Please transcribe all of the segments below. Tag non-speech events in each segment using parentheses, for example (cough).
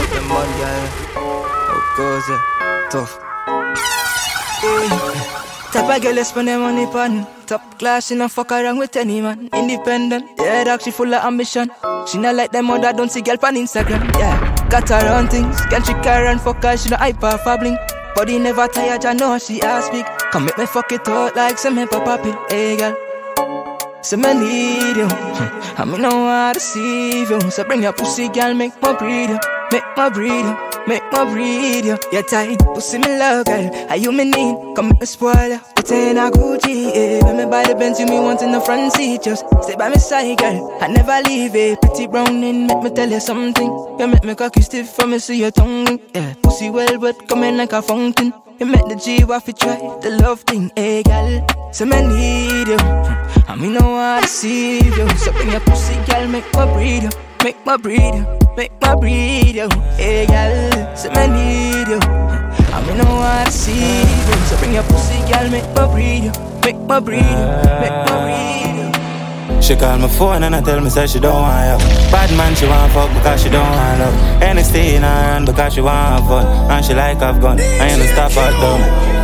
Up in mud, girl. Goes it? Tough. Type of girl you spend their money pon Top class, she no fuck around with any man Independent, yeah, dog, she full of ambition She not like them other don't see girl on Instagram, yeah Got her own things, can she carry and fuck her, she no hyper fabbling Body never tired, I know she ass big Come make me fuck it out like some hip hop pill, hey girl Say me need you, I me know how to deceive you So bring your pussy, girl, make my breed you Make my breed you Make my breed you. You're tight, pussy me love, girl. Are you me need? Come make me spoil you. Put in a Gucci, yeah. When me buy the Benz, you me want in the front seat. Just stay by me side, girl. I never leave it. Pretty browning, make me tell you something. You make me cocky stiff for me see your tongue. Yeah, pussy well, but coming like a fountain. You make the G waff try the love thing, hey girl. So me need you, I me know I see you. So bring your pussy, girl, make my breathe you, make my breathe you make my breathe you. Hey, girl, say me need you. I me know to see you. So bring your pussy, girl, make my breathe you. Make my breathe you. Make my breathe you. She call my phone and I tell me say she don't want you Bad man she want fuck because she don't want love NXT in her because she want fun And she like I've gun, I ain't stop her dumb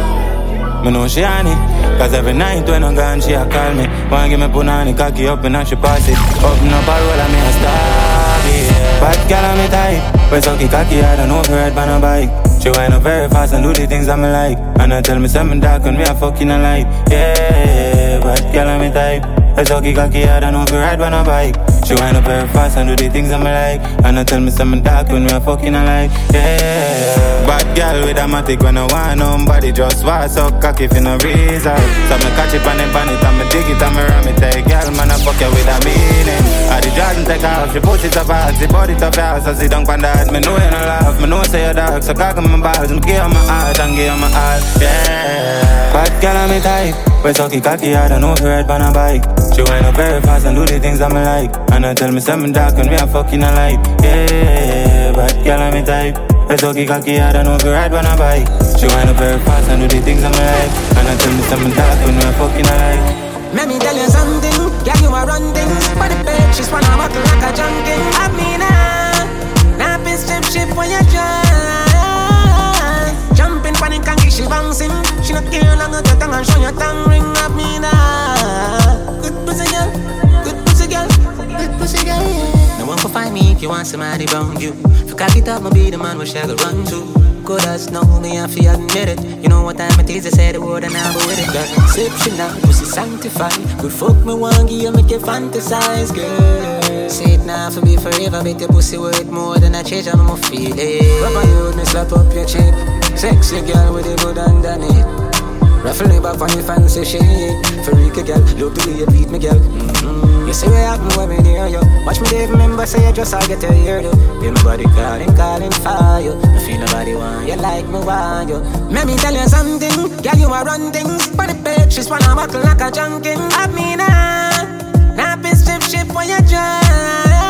Me know she on it Cause every night when I'm gone she a call me. Want give me punani cocky up and she pass it. Open up a roll and me a star yeah. Bad girl on me tight When sucky cocky I don't know if ride on a bike. She wind up very fast and do the things I'm like. And I tell me something dark when me a fucking a light. Yeah, bad girl on me tight When sucky cocky I don't know if ride on a bike. She wind up very fast and do the things I'm like. And I tell me something dark when me a fucking a light Yeah, bad girl with a matic when I want nobody Just want so cocky for no reason. So me catch it on on it, and me dig it and me ram it. Hey girl, man I fuck you with a meaning. I the Jordan take off, she put it up fast The body top fast, I down on that Me know you no laugh, me know say you're dark. So cock my balls, me give my heart and give my all Yeah Bad girl on me type. When sucky cocky, I don't know if you ride on a bike. She wind up very fast and do the things I'm like. And I tell me something dark when me a fucking a light Yeah, bad girl on me type. When sucky cocky, I don't know if you ride on a bike. She wind up very fast and do the things I'm like. And I tell me something dark when a fucking a light let me tell you something, girl, you are run things But the bitch, she's wanna walk like a junkie. I mean, uh, now be strip ship when you try The kanky, she bouncing She not care long as your tongue and show your tongue ring I mean, uh, good pussy girl, good pussy girl, good pussy girl, yeah No one can find me if you want somebody around you If you cock up, I'll be the man where she go run to good as know me, I feel admit it. You know what time it is, I say the word and I go with it. Girl, exceptional, pussy sanctified. Good fuck me, one give you make you fantasize, girl. Say it now for me forever, make your pussy worth more than a change, I'm going to feel it. Rub my hood, me slap up your cheek. Sexy girl with the good underneath. Ruffle me back on fancy shit. Freaky girl, look way you beat me, girl. Mm-hmm. You see what happen when me near you. Watch me, Dave, remember, say you just I get to hear you. Feel my body calling, calling for you. I feel nobody want you like me want you. Let me tell you something, girl, you are run things. But the bitch, she's wanna buckle like a junkie. I ah, now be strip ship when you drive.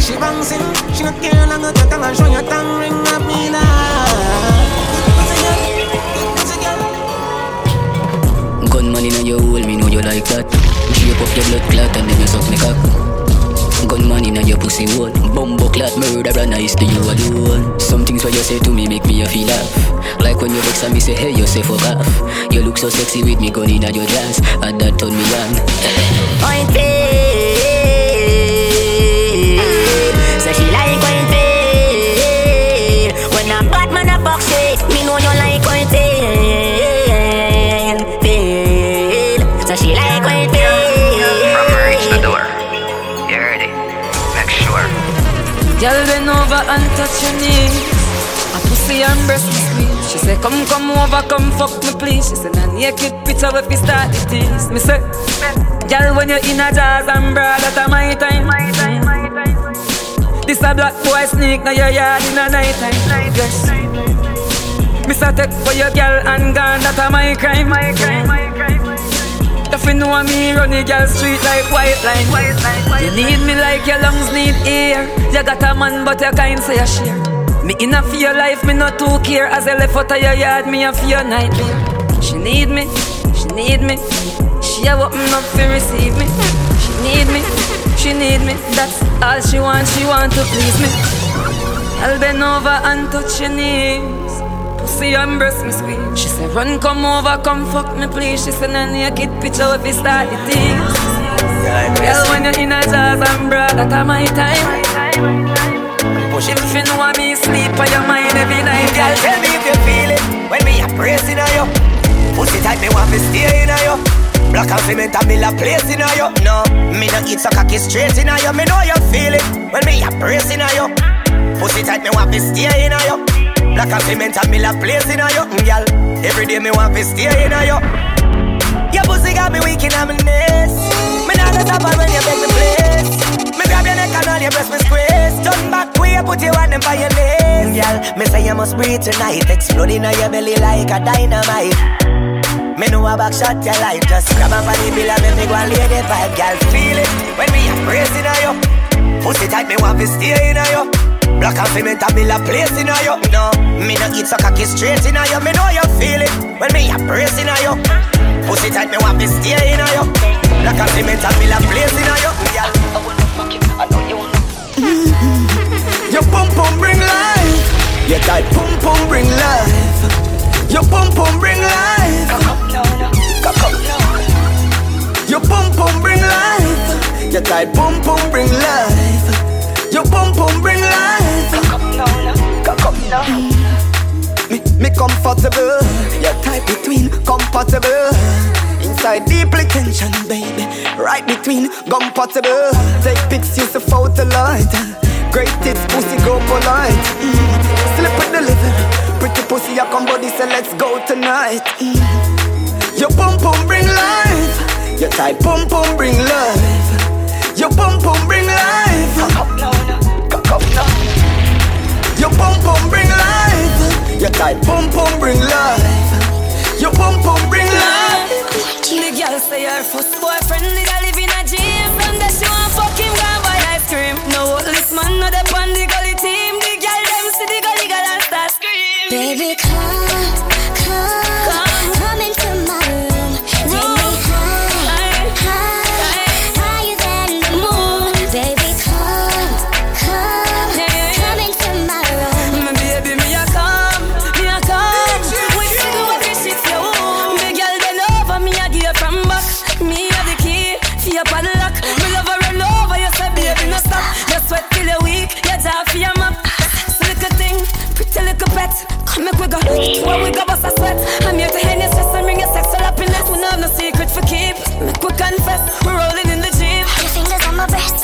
She bouncing. She not care long as your tongue and show your tongue ring. I mean, ah. Gunman in your hole, me know you like that. Shape up your blood clot and then you suck me cock. Gunman in your pussy hole. Bumbo clot murder and nice to you alone. Some things what you say to me make me a feel laugh. Like when you vex and me say hey you say fuck off. You look so sexy with me gun in your dress, and that turn me on. Point and touch your knees. A pussy and breast me squeeze. She say, come, come over, come fuck me please. She say, nah naked picture if we start is. Me say, girl, when you're in a jazz and broad, that a my time. This a black boy sneak now your yard in a night time. Yes. Mr. Take for your girl and gone, that a my crime. My crime, my crime. If you know me, run the girl street like white line. White line, white you need me like your lungs need air. You got a man, but you can't say a share. Me in a fear life, me not too care. As I left out of your yard, me a fear nightmare. She need me, she need me. She a open up to receive me. She need me. She need me. That's all she wants, she want to please me. I'll bend over and touch your knees. Pussy and breast me squeeze. She said, run, come over, come fuck me, please. She said, nah, naked picture if you start the things. Girl, when you're in a jazz and bra, that are my time. Push if you know me sleep on your mind every night, Girl, tell me if you feel it when me a praising you. Pussy tight, me want to stay in you. Black and cement a mill a place in you. No, me no eat so cocky straight in you. Me know you feel it when me a praising you. Pussy tight, me want to stay in you. Black and cement a mill a place in you. Girl, every day me want to stay in you. Your pussy got me weak in my knees. Me not gonna stop when you beg me please. Me grab your neck and all your breast me squeeze. Turn back, way put your hand in by your knees. Girl, me say you must breathe tonight. Exploding on your belly like a dynamite. Me know a back shot your life Just grab up on the bill and make me go and lay the vibe Girl, feel it when me a praising on you Pussy tight, me want to stay in on you Black and cement a mill a place in you No, me no eat so cocky straight in you Me know you feel it when me a praising on you Pussy tight, me want to stay in you Black and cement a mill a place in you Girl, I wanna fuck you, I know you wanna (laughs) Your pum pum bring life. Your tight. Pum pum bring life. Your pum pum bring life. Your pum pum bring life. Your tight. Pum pum bring life. Your pum pum bring life. Me, me comfortable. Your tight between compatible. Inside deeply tension, baby. Right between compatible. Take pics, use the photo light. Great tits, pussy go polite. Mm. Slip with delivery. Pretty pussy, I come body, say let's go tonight. Mm. Your pum pum bring life. Your tight pum pum bring life. Your pum pum bring life. Your pum pum bring life. Your tight pum pum bring life. Your pum pum bring life. The girl say her first boyfriend did a make we go, where we go bust a sweat. I'm here to hand your stress and bring your sexual happiness We no have no secret for keep, make we confess We're rolling in the jeep Your fingers on my breast,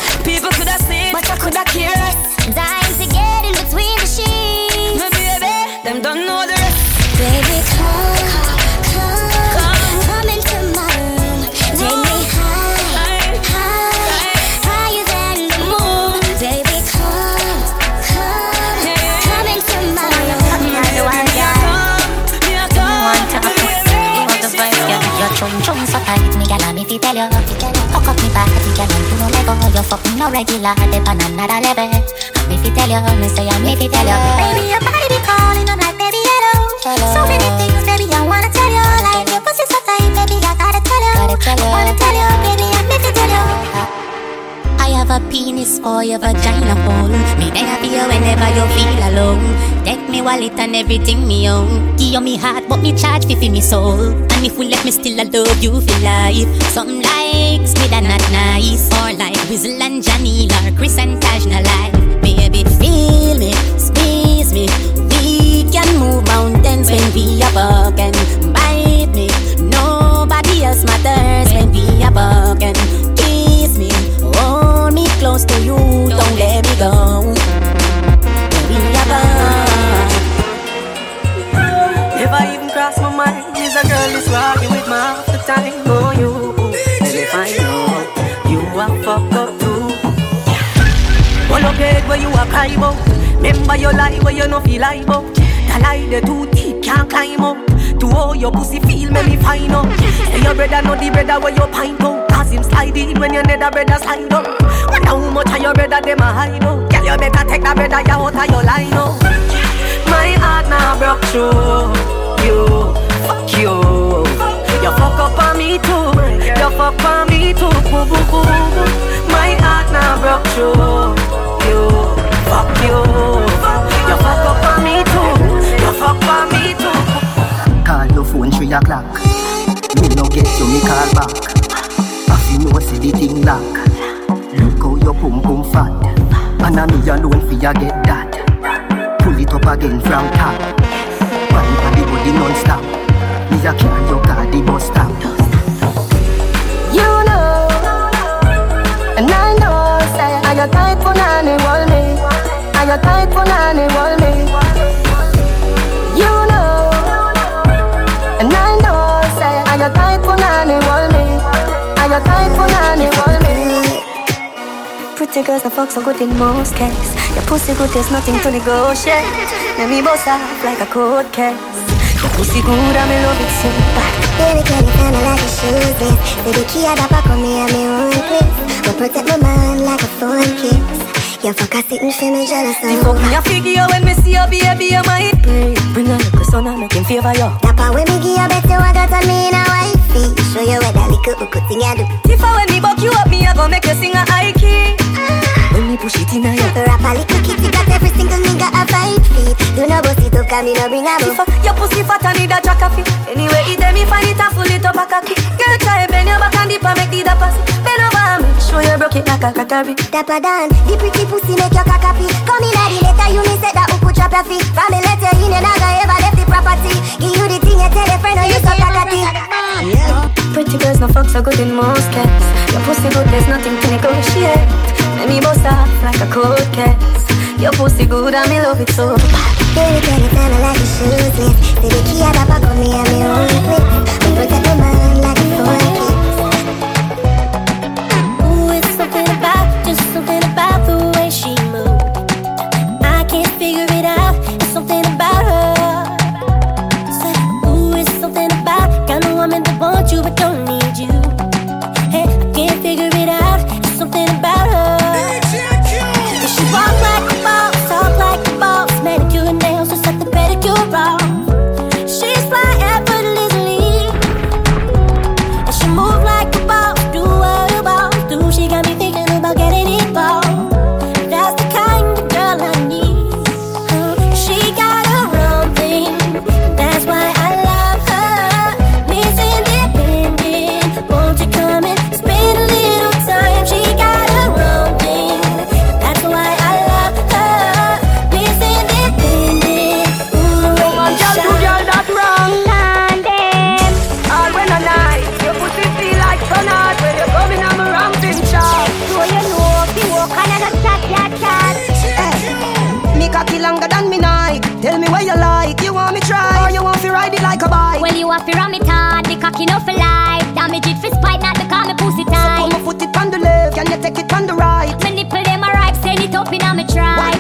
up me body, girl And you know let go You fuck me no regular level tell you Me say I me fi tell you Baby, your body be calling I'm like, baby, hello So many things, baby, I wanna tell you Like your pussy so tight, baby, I gotta tell you I wanna tell you, baby, I'm me fi tell you I have a penis for your vagina hole. Me there for you whenever you feel alone. Take wallet and everything me own. Give you me heart, but me charge fi fi me soul. And if we let me still I love you for life. Something like speed and not nice, or like Wizzle and Janelle or Chris and Taj life. Baby, feel me, squeeze me. We can move mountains when we are broken. Bite me, nobody else matters when we are broken. Kiss me, hold me close to you, don't let me go. We are broken. Crossed my mind. Is a girl is rocking with my half the time. Oh, you. And if I know you are fucked up too. Up head where you are cry about. Remember your lie where you no feel like about. The lie the too deep can't climb up. To all your pussy feel make me find out. Say your brother know the brother where you pint out. Cause him slide in when your nether brother slide up. Wonder how much of your brother them a hide out. Girl you better take that brother out of your line out. My heart now broke through you, fuck you. You fuck up on me too, you fuck on me too. Boo boo boo boo. My heart now broke through. You, fuck you. You fuck up on me too, you fuck on me too. Call your phone three o'clock. Me no get you, me call back. If you know see the thing lock, look how your pum pum fat. And I me alone fi a get that. Pull it up again from top. The non-stop. Me a carry your car the bus stop. You know, and I know, say I got tight for nanny wall me. I got tight for nanny wall me. You know, and I know, say I got tight for nanny wall me. I got tight for nanny wall me. Pretty girls, the fuck so good in most cases. Your pussy good, there's nothing to negotiate. Let me bust off like a cold case. Good, I'm in love with so bad. Baby, can you tell me like a shoes? So the key of the back on me and me own place. Will protect my mind like a phone kiss. You fuck a sitting for me jealous of. You fuck me a figure when me see your baby, you might pray. Bring a little son and make him favor you. Part when me give you better, what got on me in a wifey. Show you what that little hook thing I do. If I when me buck you up, me I go make you sing a high key. When me push it in a you. Rap a little kitty got every single nigga a five feet. You know bust up, me no bring a uh, your pussy fat and need a jack. Anyway, it me find it and full it up a cocky. Girl, try bend your back and dip and make the dappers. Bend show you broke it like a crockery. Dapper Dan, the pretty pussy make your cock happy. Come in at the letter, you me said that who put your feet. The letter in, you never ever left the property. Give you the thing, you tell a friend, or you so cocky. Pretty girls no fuck so good in most cases. Your pussy good, there's nothing to negotiate. Let me bust off like a cold case. Your pussy good, and me love it so. Baby, you tell me like a shoes? So the key of the back on me and me own place. We protect my but don't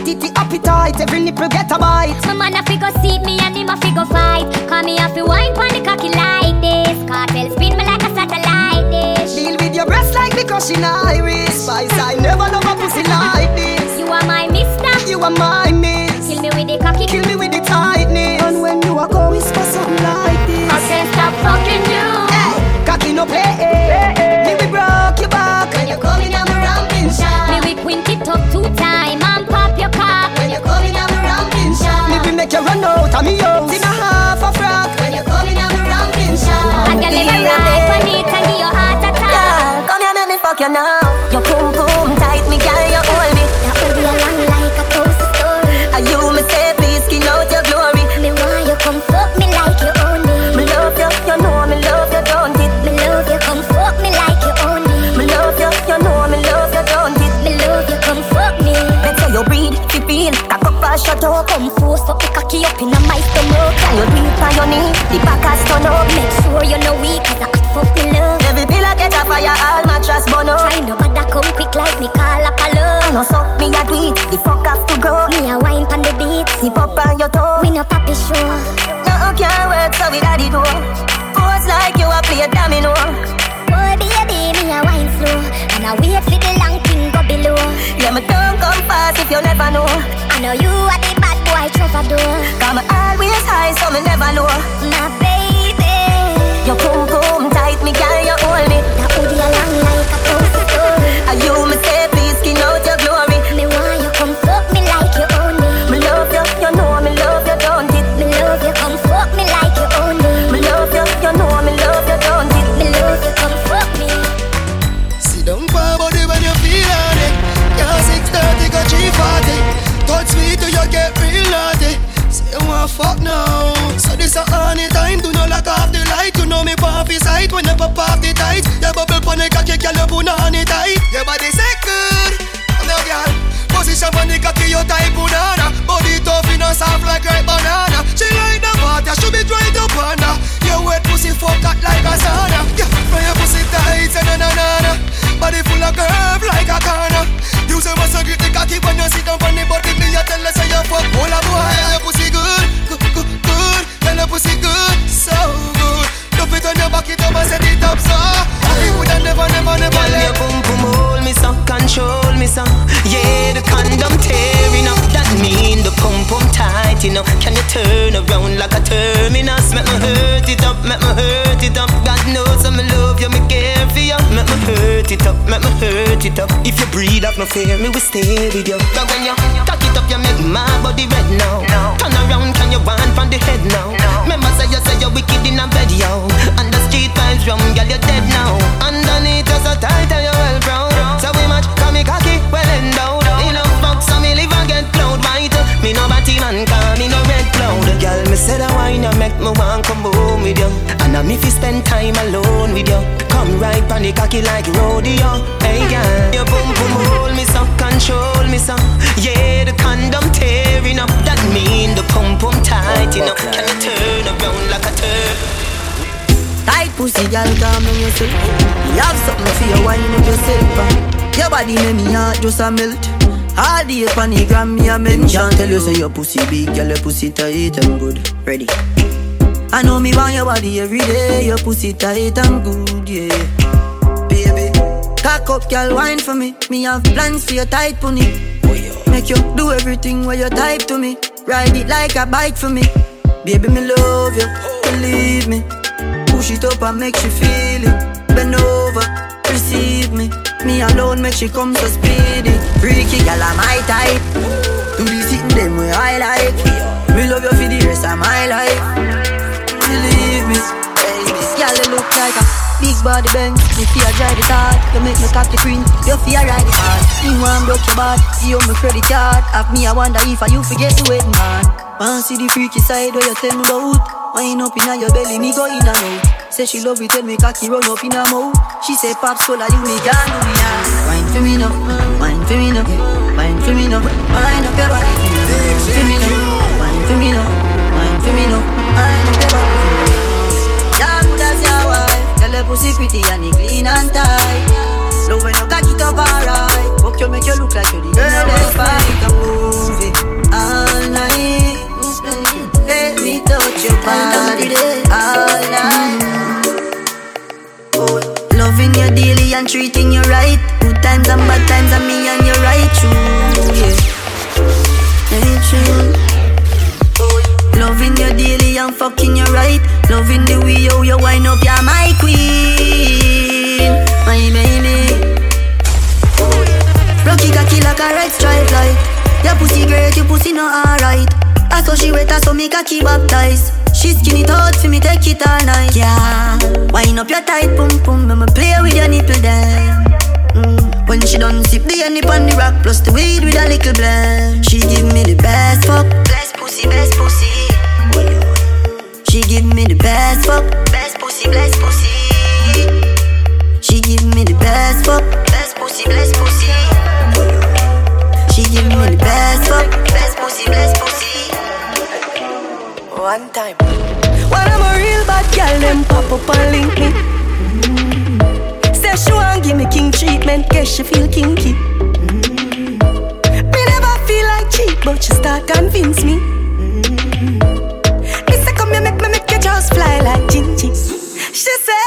titty appetite, every nipple get a bite. My man a figure seat me and him a figure fight. Call me a fi wine pon the cocky like this. Cartel spin me like a satellite dish. Deal with your breast like the cushion iris. Spice, I never love a pussy like this. You are my mister. You are my miss. Kill me with the cocky. Kill me with the tightness. And when you are go whisper something like this. I can't stop fucking you. You run out of me house in a half a frock. When you coming my ramping shot. I can never ride on it and give your heart attack. Girl, come here, let me fuck you now. Up. Come force up the cocky up in my stomach. Can you do it on your knee? The back has turn up. Make sure Pon the cocky, girl you put on it tight. Your body say good, no girl. Position on the cocky, you tight banana. Body tough, you know soft like ripe banana. She like the water, should be dried up under. Your wet pussy fuck hot like a sauna. Yeah, when your pussy tight, na na na na. Body full of curve like a corner. You say what's so grip the cocky when you sit down on the body. Me you tell her say you fuck all a boy. Your pussy good, good, good, good. Tell your pussy good, so good. Dump it on your back, it up and set it up so. I woulda never, never, never Girl, let your boom boom hold me some, control me some. Yeah, the condom tearing up. That mean the pump pump tight, you know. Can you turn around like a terminus? Make me hurt it up, make me hurt it up. God knows I'm love you, me care for you. Make me hurt it up, make me hurt it up. If you breathe up, no fear, me will stay with you. But when you cock it up, you make my body red now. Turn cocky like rodeo. Hey girl, your boom boom hold me so, control me so. Yeah, the condom tearing up. That mean the pump pump tight, you know. Can you turn around like a turn? Tight pussy, girl, calm down yourself. You have something for your wine up yourself. Your body make me heart just a melt. All the up on the gram, me a mention. Tell you say your pussy big, girl, your pussy tight and good. Ready? I know me want your body every day. Your pussy tight and good, yeah. Cock up, girl, wine for me. Me have plans for your tight pony. Make you do everything where you type to me. Ride it like a bike for me. Baby, me love you, believe me. Push it up and make you feel it. Bend over, receive me. Me alone make she come so speedy. Freaky gal, I'm my type. Do the sitting them way I like. Me love you for the rest of my life. Believe me, Gal, you look like a big body bang. Me fear drive it hard. You make me cocky queen. You fear ride it hard. Me want broke your bad. See on my credit card. Have me, I wonder if I you forget the wedding man. Want see the freaky side where you tell me about. Wine up inna your belly, me go in and. Say she love it when me cocky run up in her mouth. She say pops cola, you me can do me now. Wine for me now, wine for me now, wine for me now, wine up your body for me now, wine for me now, wine for me now, wine up your body tell pussy pretty and it clean and tight. Love when you cock it up alright, fuck you make you look like you the best fight. Can move it all night. Let me touch your body all night. Oh, loving you daily and treating you right. Good times and bad times, and me and you right true. Yeah. Loving you daily and fucking you right. Loving the way you you wind up, you're my queen, my baby. Rocky cocky like a red stripe light. Your pussy great, your pussy not alright. I saw she wet, I saw me cocky baptized. She skin it out for me, take it all night. Yeah, wind up your tight pum pum, I'ma play with your nipple then. Mm. When she done sip the honey on the rock, plus the weed with a little blend. She give me the best fuck, best pussy, best pussy. She give me the best fuck, best pussy, best pussy. She give me the best fuck, best pussy, best pussy. She give me the best fuck, best pussy, best pussy. One time. When I'm a real bad girl, them pop up and link me. Mm. Say she want give me king treatment, guess she feel kinky. Mm. Me never feel like cheap, but she start convince me. Fly like Gingy. She say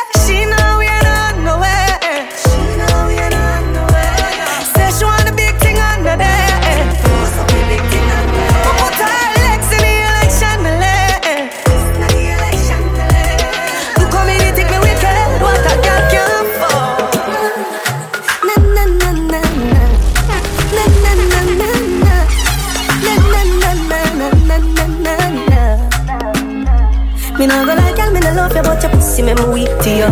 pussy make me weak to you.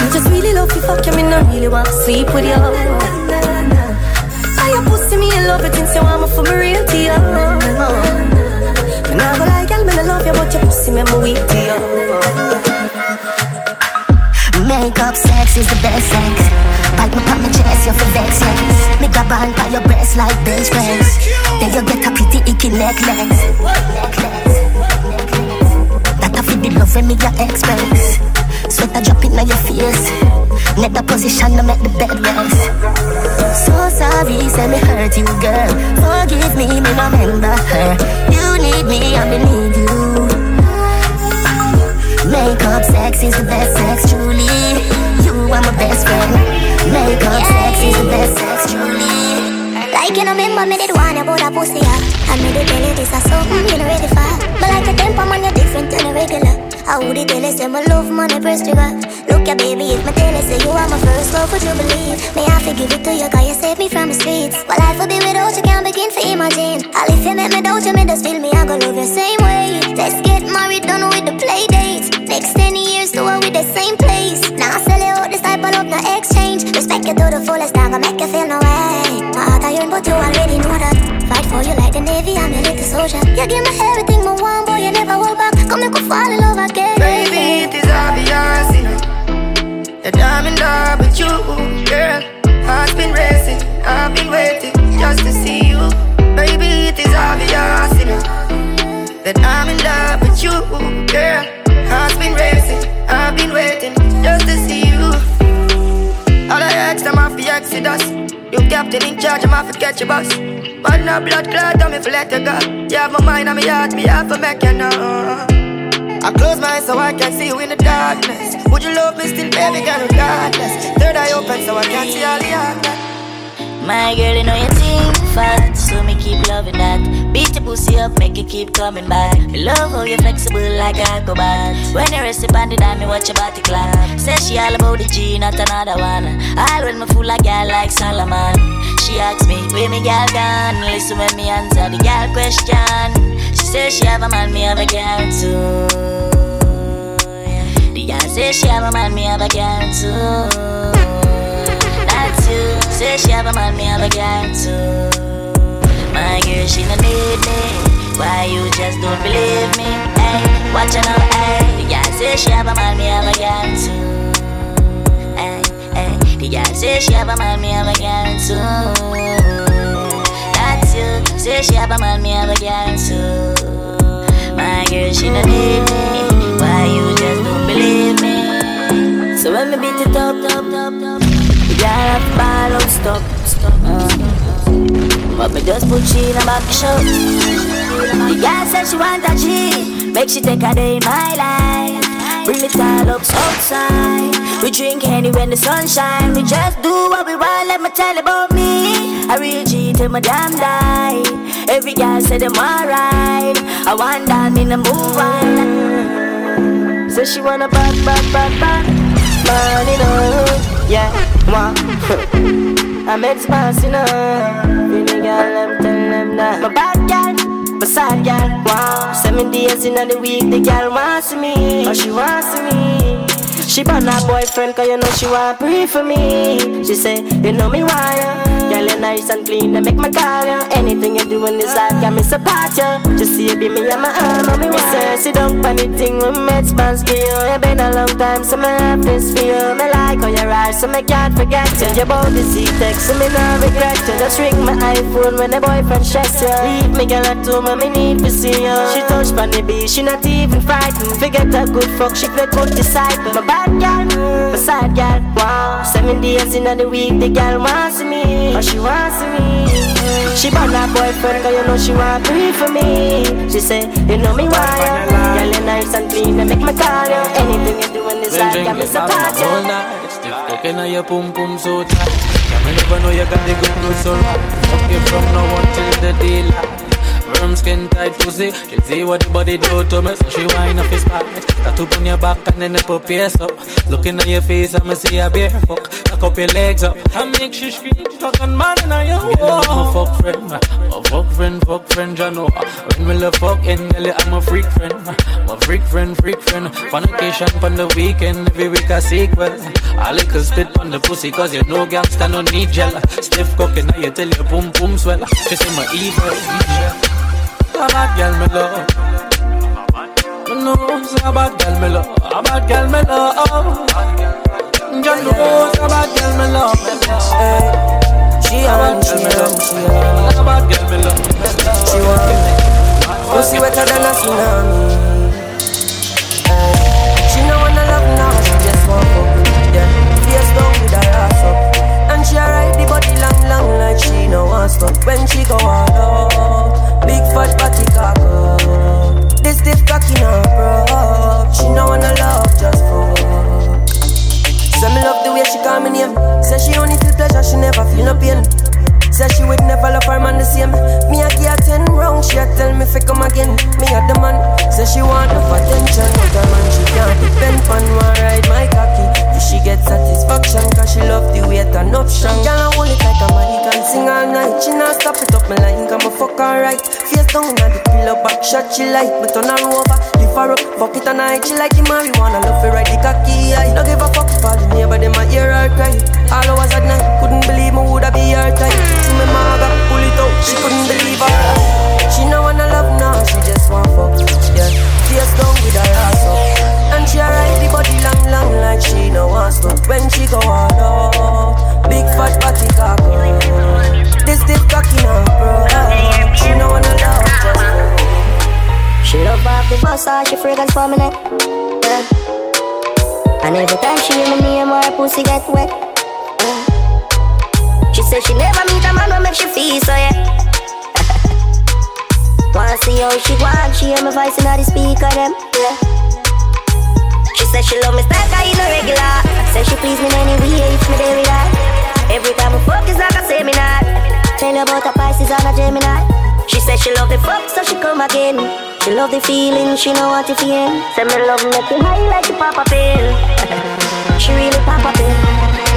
Me just really love you, fuck you, me nah really want to sleep with you. I your pussy, me in love it since you me for me real to you. Me nah go lie, girl, me nah love you, but your pussy me me weak to you. Makeup sex is the best sex. Bite me pop my chest, you for vex yes. Me grab on by your breast like bench press. Then you get a pretty icky necklace. Fit the love me your express. Sweat a drop it on your face. Net the position to make the bed rest. So sorry, say me hurt you, girl. Forgive me, me no remember her. You need me, I me need you. Makeup sex is the best sex, truly. You are my best friend. Makeup sex is the best sex, truly. Like you know, remember me did one about a pussy, yeah. And me did tell you this is something you know ready for. But like a temper man, you're different than a regular. I would tell you say my love money press trigger. Look ya baby, if me tell say you are my first love, would you believe? May I forgive it to you, cause you saved me from the streets. Well, life would be without you, can't begin to imagine. All if you make me doubt you, me just feel me, I go love you same way. Let's get married, done with the play dates. Next 10 years, do it with the same place. Now I sell you out this type of love, no exchange. Respect you to the fullest, gonna make you feel no way. My heart iron, but you already know that. Fight for you like the Navy, I'm your little soldier. You give me everything, my one boy, you never hold back. Come, make me fall in love again. Baby, it is obvious, you know, that I'm in love with you, girl. Heart's been racing, I've been waiting just to see you. Baby, it is obvious, you know, that I'm in love with you, girl. Heart's been racing, I've been waiting just to see you. The exodus. You captain in charge, I'm off to catch your bus. But no blood clot, I'm if let you go. You have my mind on my heart, me have to make you know. I close my eyes so I can see you in the darkness. Would you love me still, baby, girl, regardless? Third eye open so I can see all the darkness. My girl, you know you think fat, so me keep loving that. Beat your pussy up, make it keep coming back. Love how you flexible like a acrobat. When you rest upon the dime, me watch your body clap. Say she all about the G, not another one. All when me fool like girl like Solomon. She asks me, where me girl gone? Listen when me answer the girl question. She say she have a man, me have a girl too. The girl she have a man, me have a girl too. That's you. Say she have a man, me have a girl too. My girl, she no need me. Why you just don't believe me? Hey, watch out hey. The girl say she have a man, me have a girl too. Hey, hey. The girl say she have a man, me have a girl too. That's you. Say she have a man, me have a girl too. My girl, she no need me. Why you just don't believe me? So when me beat stop, stop. Uh. But me just put she in a back shop. The girl said she want a G, make she take a day in my life. Bring it all up outside. We drink any when the sun shine. We just do what we want. Let me tell about me. I real G till my damn die. Every girl say them alright. I want down in the move on. So she wanna back, back, back, back. Money no, yeah, wow. (laughs) I met spicy no. Really girl, them tell them that. My bad girl, my sad girl, wow. Seven days in the week, the girl wants me. Oh, she wants me. She brought her boyfriend, cause you know she want pray for me. She say, you know me why ya. You nice and clean, and make my call ya. Anything you do in this life, got me support ya. Just see you be me and my arm, me say, sit down for the thing we met spans for you. You been a long time, so me have this for you. Me like how your ride, so me can't forget you. Your body see text, so me not regret you. Just ring my iPhone when the boyfriend checks you. Leave me girl at home, and me need to see you. She touch on the beach, she not even frightened. Forget a good fuck, she play good disciple. My bad girl, my side girl, wow. Seven days in the week, the girl wants me, she wants me. She bought her boyfriend, cause you know she want pray for me. She say, you know me why ya. Girl, you nice and clean, and make me call you. Anything you do in this life, got me support all you. night. Stiff cooking on your pum pum so tight. Me never know you got the good good so right. Fuck you from now until the daylight. Firm skin tight pussy. She see what the body do to me, so she wind up his back. Tattoo on your back and then the put pierce up. Looking at your face, I'ma see a bear fuck. Cock up your legs up. I make she scream, fucking man in a yo. Girl, I'm a fuck friend, a fuck friend, fuck friend, you know. When we love fucking, girl, I'm a freak friend, a freak friend, freak friend. Fornication on the weekend, every week a sequel. I like to spit on the pussy, cause you know gangsta no need gel. Stiff cooking, now you tell your boom boom swell. She say my evil, a bad girl me love. You know, it's a bad girl me love. A bad girl me love. You know, it's a bad girl me love. She a one, she a one, she. A bad girl me love. She want pussy wetter than a tsunami. She no want stop. When she go all out, big fat body cock up. This stiff cocky no broke. She no wanna love, just fuck. Say me love the way she call me name. Say she only feel pleasure, she never feel no pain. Say she would never love her man the same. Me a give her ten round, she a tell me fi come again. Me a the man. Say she want enough attention, but her man she can't depend on one ride my cocky. If she get satisfaction, cause she love the way it an option. Girl I hold it like a man, can sing all night. She not stop it up me line, come a fuck alright. Face down on the pillow, back shot she like, but turn her over, up, fuck it all night. She like the marijuana, love her ride the cocky. I no give a fuck for the neighbor, them a hear her cry. All hours at night, couldn't believe me woulda be her type. See me maga, pull it out, she couldn't believe her. She no wanna love now, she just want fuck. Yeah, face down with her ass up, and she ride the body long, long like she no want stop. When she go all out, big fat body cock up. This stiff cocky now, bro. She no wanna love, just. She love off the bus, all she fragrance neck. Yeah. And every time she hear me name, her pussy get wet. Yeah. She say she never meet a man who make she feel so yeah. (laughs) Wanna see how she want, she hear my voice in the speaker them. Yeah. She say she love me stack, I in a regular. Say she please me in any way if me there with her. Every time we fuck is like a seminar. Tell her about the Pisces and a Gemini. She say she love the fuck, so she come again. She love the feeling, she know what to feel. Say me love make you high like the papa pill. (laughs) she really papa pill.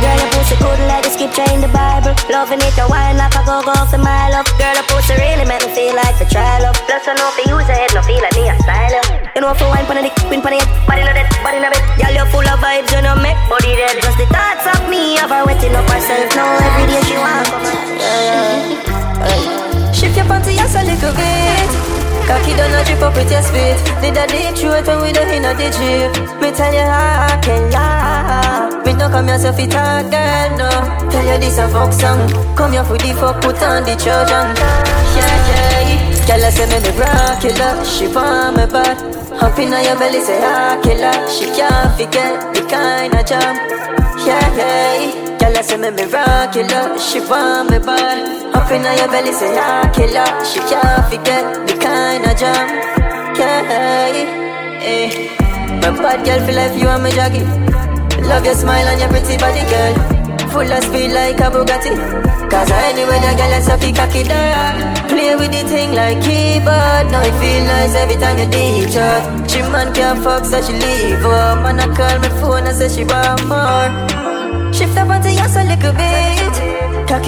Girl, your pussy good like the scripture in the Bible. Loving it, you wine like a go go for my love. Girl, your pussy really make me feel like the trial love. Plus, I know if you your head, no feel like me a style up. You know for you wine pon the dick, pin pon head, body no dead, body no bed. Girl, you're full of vibes, you know make body dead. Just the thoughts of me, of her wetting up herself. Now every day she want (laughs) yeah. Shift your panty just a little bit. Cocky don't no drip up with your spit. Did a deep throat when we don't a the jeep. Me tell you I can lie. Me no come here so fit talk, girl, no. Tell you this a fuck song. Come here for the fuck, put on the Trojan. Yeah, yeah. Girl, I say me the rock killer. She want me bad. Up in your belly, say ah killer. She can't forget the kind of jam. Yeah, yeah. I say me me killer. She want me bad. Up in your belly, say ah killer. She can't forget the kind of jam. Yeah, eh. My bad girl feel like you and me jaggy. Love your smile and your pretty body, girl. Full of speed like a Bugatti. Cause I anyway, the girl is a fi cocky there. Play with the thing like keyboard. Now it feel nice every time you deep shot. She man can't fuck, so she leave up. Man, I call my phone and say she want more. Shift up onto yours a little bit.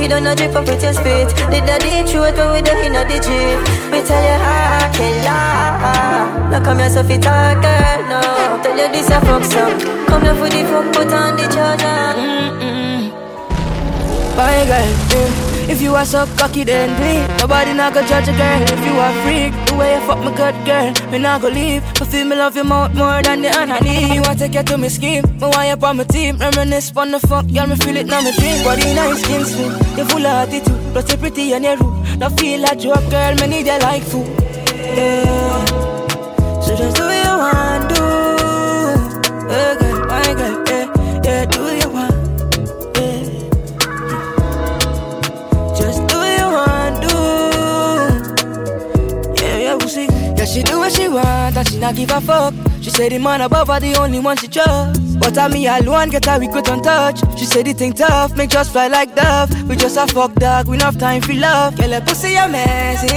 Don't no drip up with your spit. Did the deep throat when we don't in the jeep. Me tell you how I can lie. Now come here so fit talk, girl, no. Tell you this a fuck song. Come here for the fuck, put on the charger. My girl, mm, if you are so cocky then be Nobody not go judge a girl. If you are freak The way you fuck my good girl, me not go leave. But feel me love your mouth more than the honey. You want take you to me scheme, me want you on my team. Reminisce on the fuck, girl, me feel it now me dream. Body nice, skin smooth, you full of attitude. Plus you pretty and you rude, now feel like you girl, me need you like food. Yeah, so just do she do what she want and she not give a fuck. She said the man above her the only one she trust. But I me alone get her we good on touch. She said the thing tough, make just fly like dove. We just a fuck dog, we not time for love. Girl, your pussy amazing.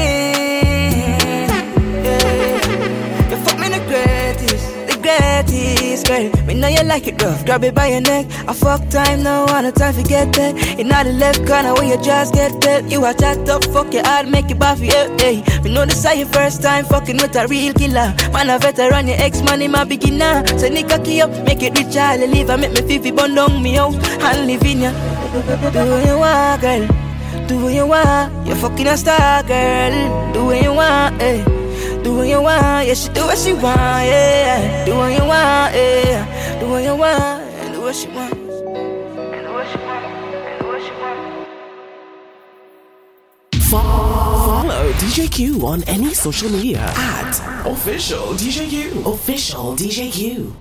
Yeah. You fuck me the greatest the greatest, girl. Me know you like it rough, grab it by your neck. I fuck time now, want no time forget that. In the left corner where you just get dead. You a chat up, fuck your heart, make it buffy, yeah, hey. Me know this is your first time fucking with a real killer. Man a veteran, your ex money my beginner. So nigga key up, make it rich, I'll leave. I make me fifi bun down me out live in ya. Do what you want, girl. Do what you want. You're fucking a star, girl. Do what you want, eh. Do what you want, yeah, she do what she want, yeah. Do what you want, yeah. Do what you want, and do what she want. Follow DJ Cue on any social media at official DJ Cue. Official DJ Cue.